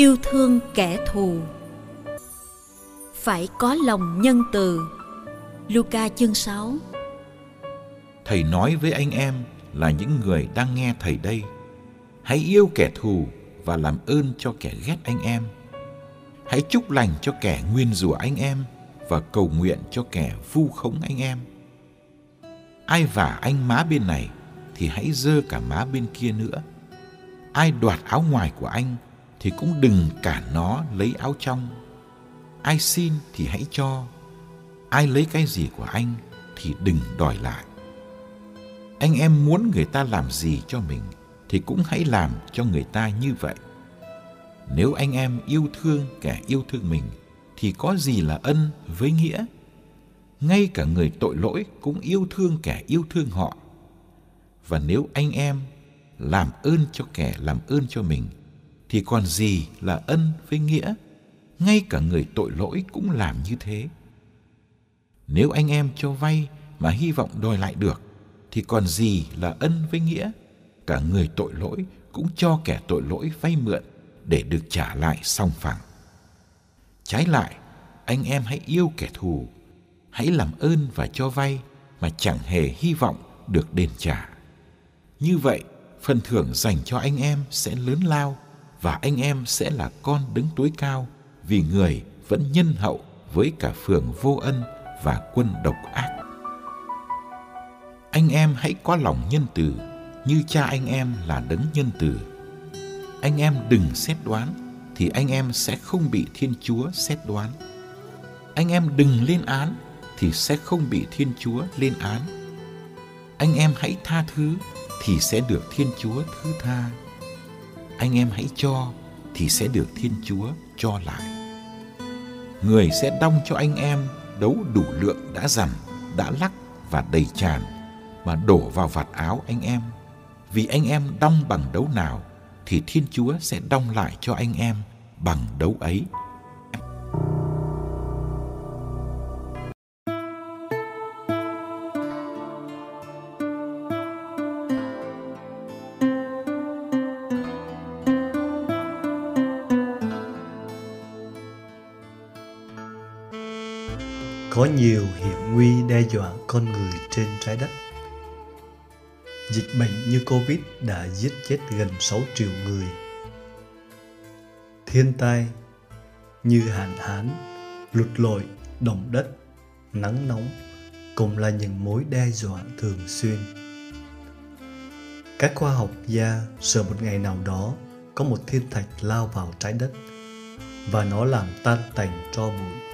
Yêu thương kẻ thù. Phải có lòng nhân từ. Luca chương 6 Thầy nói với anh em là những người đang nghe thầy đây, Hãy yêu kẻ thù và làm ơn cho kẻ ghét anh em. Hãy chúc lành cho kẻ nguyên rủa anh em Và cầu nguyện cho kẻ vu khống anh em. Ai vả anh má bên này Thì hãy dơ cả má bên kia nữa. Ai đoạt áo ngoài của anh thì cũng đừng cản nó lấy áo trong. Ai xin thì hãy cho, ai lấy cái gì của anh thì đừng đòi lại. Anh em muốn người ta làm gì cho mình thì cũng hãy làm cho người ta như vậy. Nếu anh em yêu thương kẻ yêu thương mình thì có gì là ân với nghĩa? Ngay cả người tội lỗi cũng yêu thương kẻ yêu thương họ. Và nếu anh em làm ơn cho kẻ làm ơn cho mình thì còn gì là ân với nghĩa? Ngay cả người tội lỗi cũng làm như thế. Nếu anh em cho vay mà hy vọng đòi lại được, thì còn gì là ân với nghĩa? Cả người tội lỗi cũng cho kẻ tội lỗi vay mượn để được trả lại song phẳng. Trái lại, anh em hãy yêu kẻ thù. Hãy làm ơn và cho vay mà chẳng hề hy vọng được đền trả. Như vậy, phần thưởng dành cho anh em sẽ lớn lao và anh em sẽ là con đứng tối cao vì người vẫn nhân hậu với cả phường vô ân và quân độc ác. Anh em hãy có lòng nhân từ, như cha anh em là đấng nhân từ. Anh em đừng xét đoán, thì anh em sẽ không bị Thiên Chúa xét đoán. Anh em đừng lên án, thì sẽ không bị Thiên Chúa lên án. Anh em hãy tha thứ, thì sẽ được Thiên Chúa thứ tha anh em hãy cho thì sẽ được Thiên Chúa cho lại. Người sẽ đong cho anh em đấu đủ lượng đã dằn, đã lắc và đầy tràn mà đổ vào vạt áo anh em. Vì anh em đong bằng đấu nào thì Thiên Chúa sẽ đong lại cho anh em bằng đấu ấy. Có nhiều hiểm nguy đe dọa con người trên trái đất. Dịch bệnh như Covid đã giết chết gần 6 triệu người. Thiên tai như hạn hán, lụt lội, động đất, nắng nóng cũng là những mối đe dọa thường xuyên. Các khoa học gia sợ một ngày nào đó có một thiên thạch lao vào trái đất và nó làm tan tành tro bụi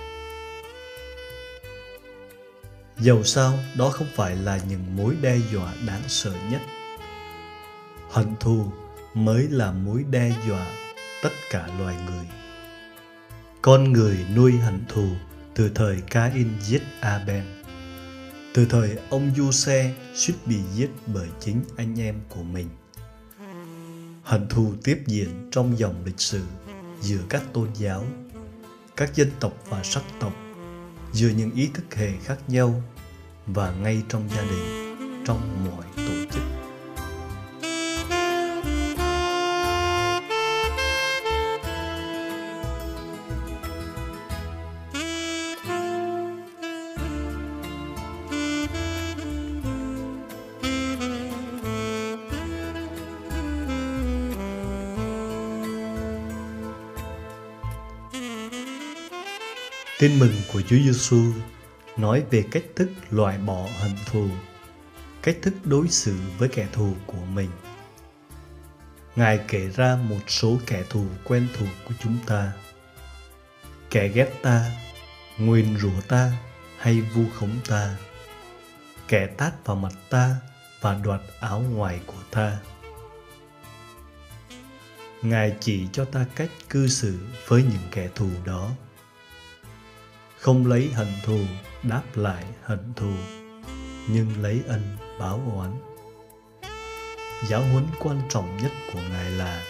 dầu sao, đó không phải là những mối đe dọa đáng sợ nhất. Hận thù mới là mối đe dọa tất cả loài người. Con người nuôi hận thù từ thời Cain giết Abel. Từ thời ông Du-xe suýt bị giết bởi chính anh em của mình. Hận thù tiếp diễn trong dòng lịch sử giữa các tôn giáo, các dân tộc và sắc tộc giữa những ý thức hệ khác nhau và ngay trong gia đình trong mọi Tin mừng của Chúa Giêsu nói về cách thức loại bỏ hận thù, cách thức đối xử với kẻ thù của mình. Ngài kể ra một số kẻ thù quen thuộc của chúng ta. Kẻ ghét ta, nguyền rủa ta hay vu khống ta. Kẻ tát vào mặt ta và đoạt áo ngoài của ta. Ngài chỉ cho ta cách cư xử với những kẻ thù đó. Không lấy hận thù đáp lại hận thù, nhưng lấy ân báo oán. Giáo huấn quan trọng nhất của Ngài là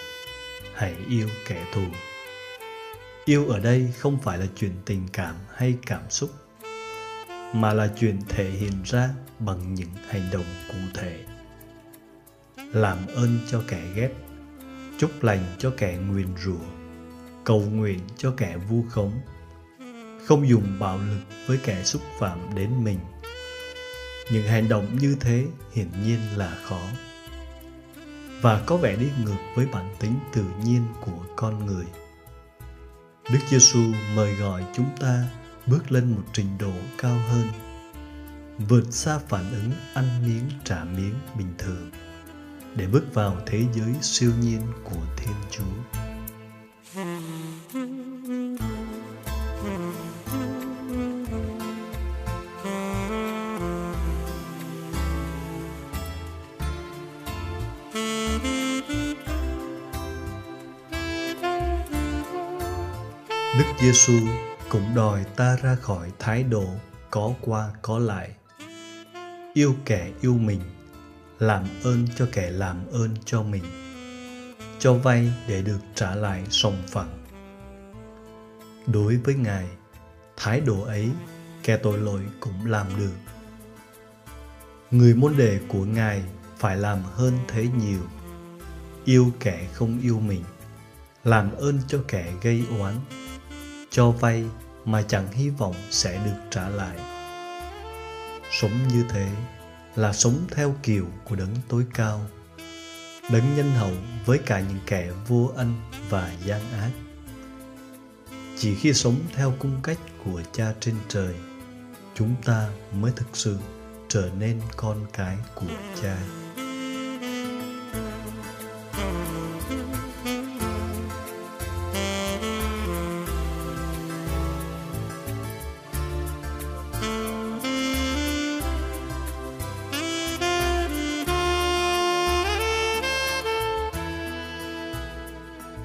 hãy yêu kẻ thù. Yêu ở đây không phải là chuyện tình cảm hay cảm xúc, mà là chuyện thể hiện ra bằng những hành động cụ thể. Làm ơn cho kẻ ghét chúc lành cho kẻ nguyền rủa cầu nguyện cho kẻ vu khống không dùng bạo lực với kẻ xúc phạm đến mình. Những hành động như thế hiển nhiên là khó. Và có vẻ đi ngược với bản tính tự nhiên của con người. Đức giêsu mời gọi chúng ta bước lên một trình độ cao hơn, vượt xa phản ứng ăn miếng trả miếng bình thường để bước vào thế giới siêu nhiên của Thiên Chúa. Giêsu cũng đòi ta ra khỏi thái độ có qua có lại. Yêu kẻ yêu mình, làm ơn cho kẻ làm ơn cho mình, cho vay để được trả lại sòng phẳng. Đối với ngài, thái độ ấy kẻ tội lỗi cũng làm được. Người môn đệ của ngài phải làm hơn thế nhiều. Yêu kẻ không yêu mình, làm ơn cho kẻ gây oán cho vay mà chẳng hy vọng sẽ được trả lại. Sống như thế là sống theo kiểu của đấng tối cao, đấng nhân hậu với cả những kẻ vô ân và gian ác. Chỉ khi sống theo cung cách của cha trên trời, chúng ta mới thực sự trở nên con cái của cha.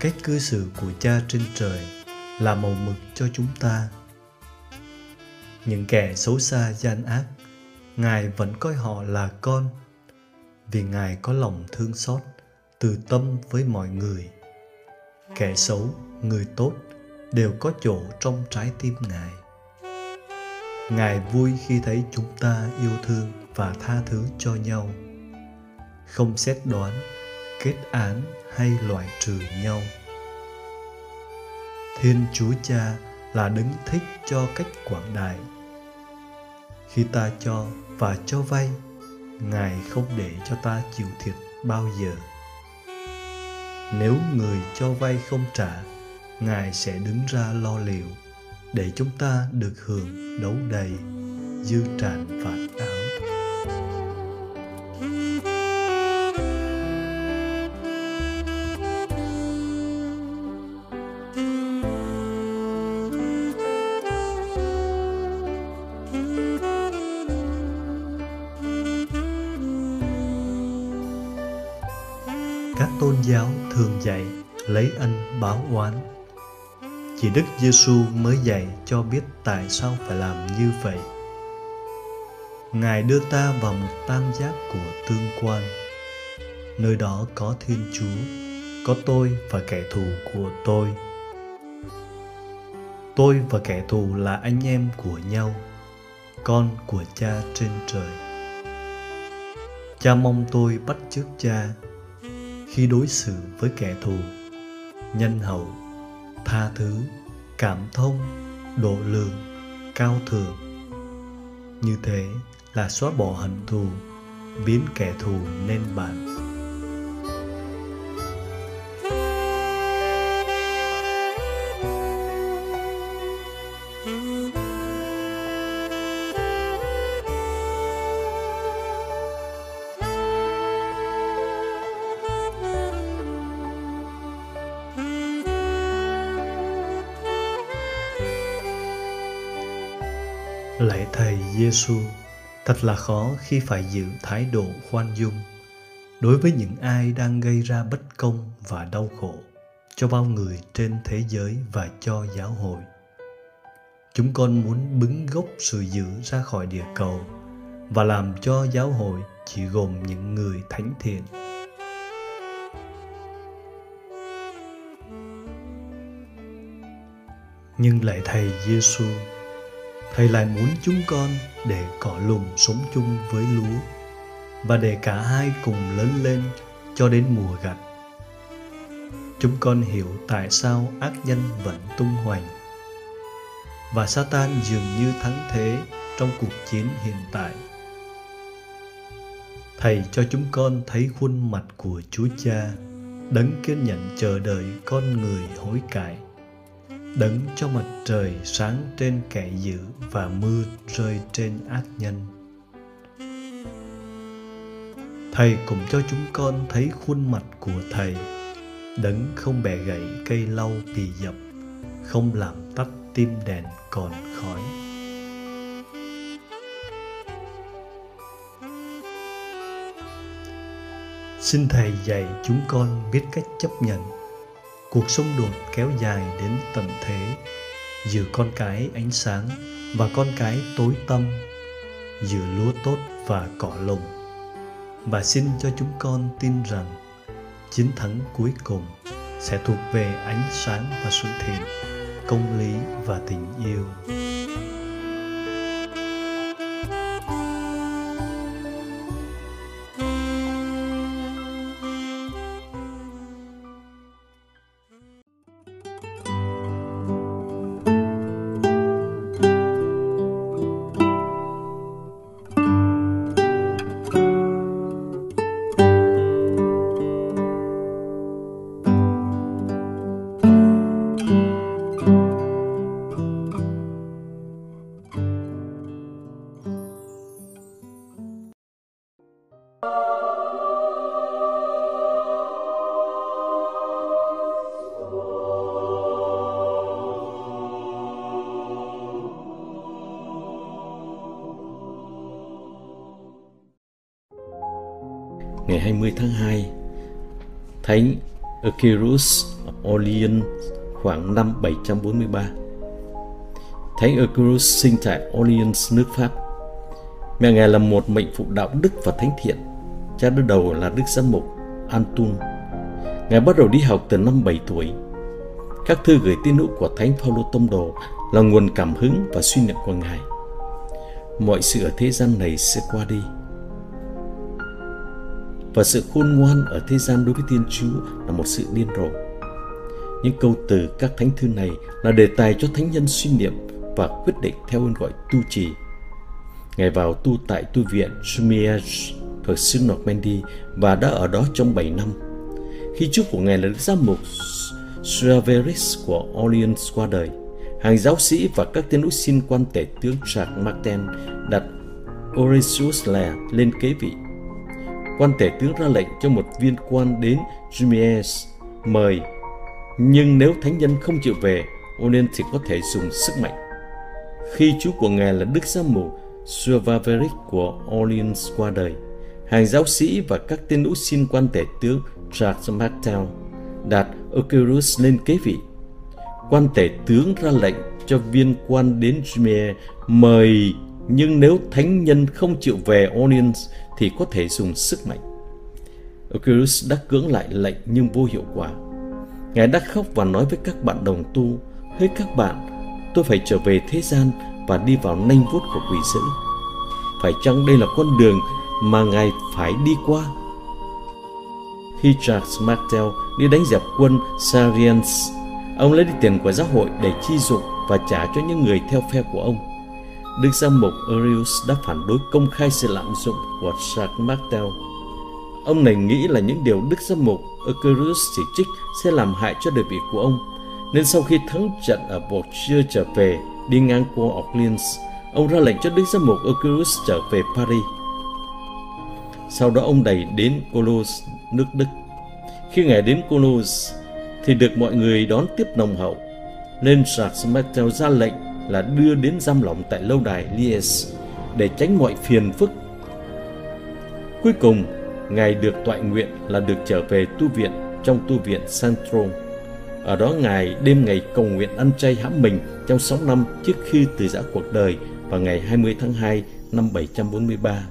Cách cư xử của cha trên trời là màu mực cho chúng ta. Những kẻ xấu xa gian ác, ngài vẫn coi họ là con, vì ngài có lòng thương xót từ tâm với mọi người. Kẻ xấu, người tốt đều có chỗ trong trái tim ngài. Ngài vui khi thấy chúng ta yêu thương và tha thứ cho nhau. Không xét đoán kết án hay loại trừ nhau. Thiên chúa cha là đứng thích cho cách quảng đại. Khi ta cho và cho vay, ngài không để cho ta chịu thiệt bao giờ. Nếu người cho vay không trả, ngài sẽ đứng ra lo liệu để chúng ta được hưởng đấu đầy, dư tràn và chỉ đức giêsu mới dạy cho biết tại sao phải làm như vậy. Ngài đưa ta vào một tam giác của tương quan. Nơi đó có thiên chúa, có tôi và kẻ thù của tôi. Tôi và kẻ thù là anh em của nhau, con của cha trên trời. Cha mong tôi bắt chước cha khi đối xử với kẻ thù, nhân hậu tha thứ, cảm thông, độ lượng, cao thượng. Như thế là xóa bỏ hận thù, biến kẻ thù nên bạn Lạy Thầy Giêsu, thật là khó khi phải giữ thái độ khoan dung đối với những ai đang gây ra bất công và đau khổ cho bao người trên thế giới và cho giáo hội. Chúng con muốn bứng gốc sự dữ ra khỏi địa cầu và làm cho giáo hội chỉ gồm những người thánh thiện. Nhưng lại Thầy Giêsu, Thầy lại muốn chúng con để cỏ lùm sống chung với lúa và để cả hai cùng lớn lên cho đến mùa gặt. Chúng con hiểu tại sao ác nhân vẫn tung hoành và Satan dường như thắng thế trong cuộc chiến hiện tại. Thầy cho chúng con thấy khuôn mặt của Chúa Cha, đấng kiên nhẫn chờ đợi con người hối cải, đấng cho mặt trời sáng trên kẻ dữ và mưa rơi trên ác nhân. Thầy cũng cho chúng con thấy khuôn mặt của Thầy, đấng không bẻ gãy cây lau bị dập, không làm tắt tim đèn còn khói. Xin Thầy dạy chúng con biết cách chấp nhận cuộc xung đột kéo dài đến tận thế, giữa con cái ánh sáng và con cái tối tăm, giữa lúa tốt và cỏ lùng và xin cho chúng con tin rằng chiến thắng cuối cùng sẽ thuộc về ánh sáng và sự thiện công lý và tình yêu. 20 tháng 2, Thánh Euchyrus Orleans khoảng năm 743. Thánh Euchyrus sinh tại Orleans, nước Pháp. Mẹ ngài là một mệnh phụ đạo đức và thánh thiện. Cha đứa đầu là Đức Giám mục Antun. Ngài bắt đầu đi học từ năm 7 tuổi. Các thư gửi tin hữu của Thánh Phaolô Tông Đồ là nguồn cảm hứng và suy niệm của ngài. Mọi sự ở thế gian này sẽ qua đi và sự khôn ngoan ở thế gian đối với Thiên Chúa là một sự điên rồ. Những câu từ các thánh thư này là đề tài cho thánh nhân suy niệm và quyết định theo ơn gọi tu trì. Ngài vào tu tại tu viện Jumiège thuộc xứ Normandy và đã ở đó trong 7 năm. Khi chúc của Ngài là đức giám mục Suaveris của Orleans qua đời, hàng giáo sĩ và các tiên hữu xin quan tể tướng Jacques Martin đặt Oresius là lên kế vị quan tể tướng ra lệnh cho một viên quan đến Jumies mời. Nhưng nếu thánh nhân không chịu về, Onen thì có thể dùng sức mạnh. Khi chú của ngài là Đức Giám mục Suavaveric của Orleans qua đời, hàng giáo sĩ và các tên nữ xin quan tể tướng Charles Martel đặt Euchyrus lên kế vị. Quan tể tướng ra lệnh cho viên quan đến Jumier mời nhưng nếu thánh nhân không chịu về Onions thì có thể dùng sức mạnh. Oculus đã cưỡng lại lệnh nhưng vô hiệu quả. Ngài đã khóc và nói với các bạn đồng tu, Hỡi các bạn, tôi phải trở về thế gian và đi vào nanh vuốt của quỷ dữ. Phải chăng đây là con đường mà Ngài phải đi qua? Khi Charles Martel đi đánh dẹp quân Sarians, ông lấy đi tiền của giáo hội để chi dụng và trả cho những người theo phe của ông. Đức giám mục Arius đã phản đối công khai sự lạm dụng của Jacques Martel. Ông này nghĩ là những điều Đức giám mục Euchyrus chỉ trích sẽ làm hại cho địa vị của ông, nên sau khi thắng trận ở Bordeaux trở về đi ngang qua Orleans, ông ra lệnh cho Đức giám mục Euchyrus trở về Paris. Sau đó ông đẩy đến Cologne, nước Đức. Khi ngài đến Cologne, thì được mọi người đón tiếp nồng hậu, nên Jacques Martel ra lệnh là đưa đến giam lỏng tại lâu đài Lies để tránh mọi phiền phức. Cuối cùng, Ngài được tọa nguyện là được trở về tu viện trong tu viện Santron. Ở đó Ngài đêm ngày cầu nguyện ăn chay hãm mình trong 6 năm trước khi từ giã cuộc đời vào ngày 20 tháng 2 năm 743.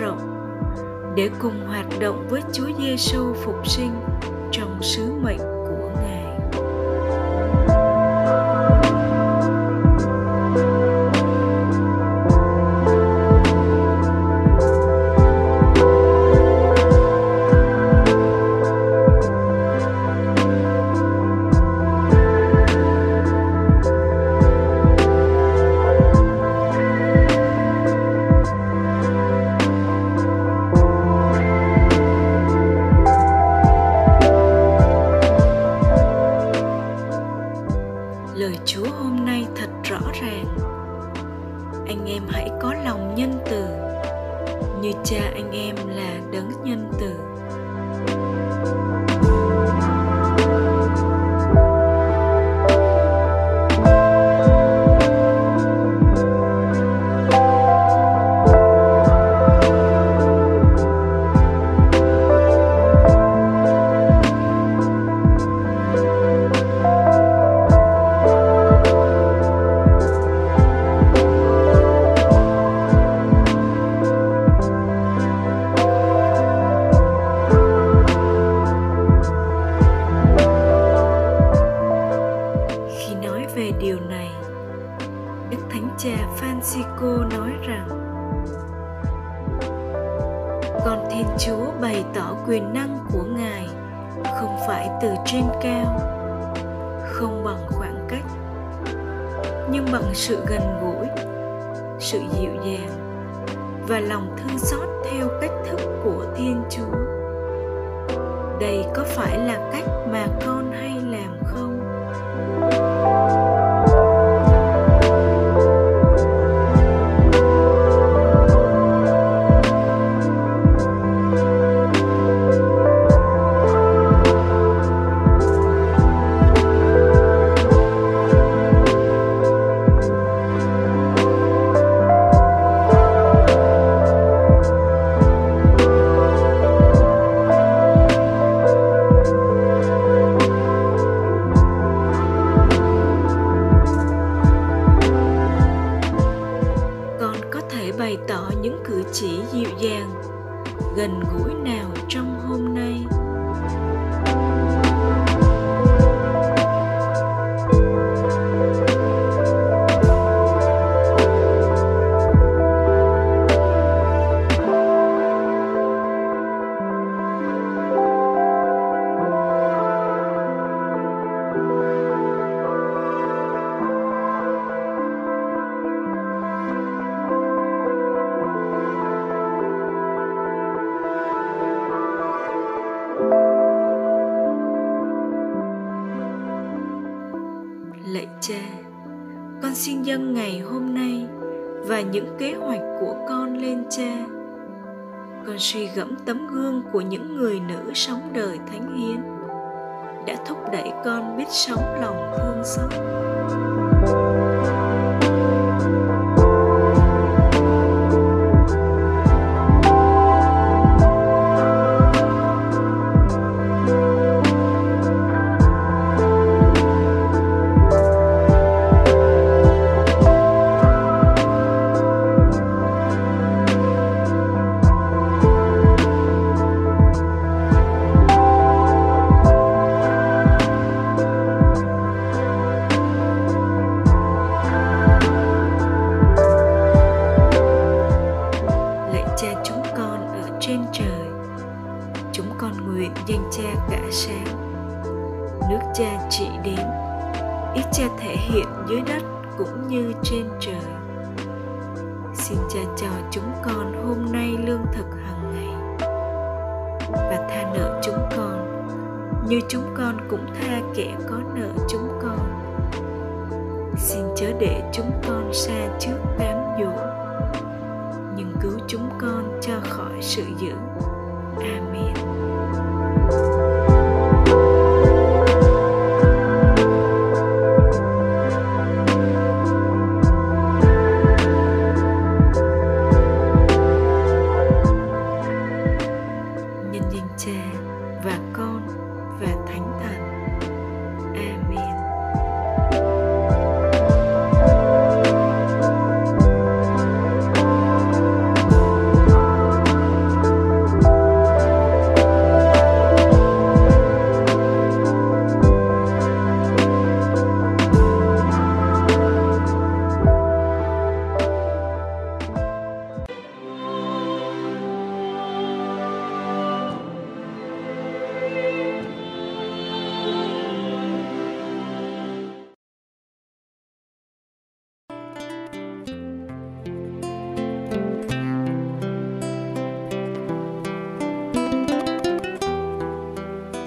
Rộng để cùng hoạt động với Chúa Giêsu phục sinh trong sứ mệnh đấng nhân từ. Quyền năng của Ngài không phải từ trên cao, không bằng khoảng cách, nhưng bằng sự gần gũi, sự dịu dàng và lòng thương xót theo cách thức của Thiên Chúa. Đây có phải là cách mà con hay làm lạy cha. Con xin dâng ngày hôm nay và những kế hoạch của con lên cha. Con suy gẫm tấm gương của những người nữ sống đời thánh hiến. Đã thúc đẩy con biết sống lòng thương xót. Hiện dưới đất cũng như trên trời xin cha cho chúng con hôm nay lương thực hàng ngày và tha nợ chúng con, như chúng con cũng tha kẻ có nợ chúng con xin chớ để chúng con xa trước cám dỗ nhưng cứu chúng con cho khỏi sự dữ. Amen.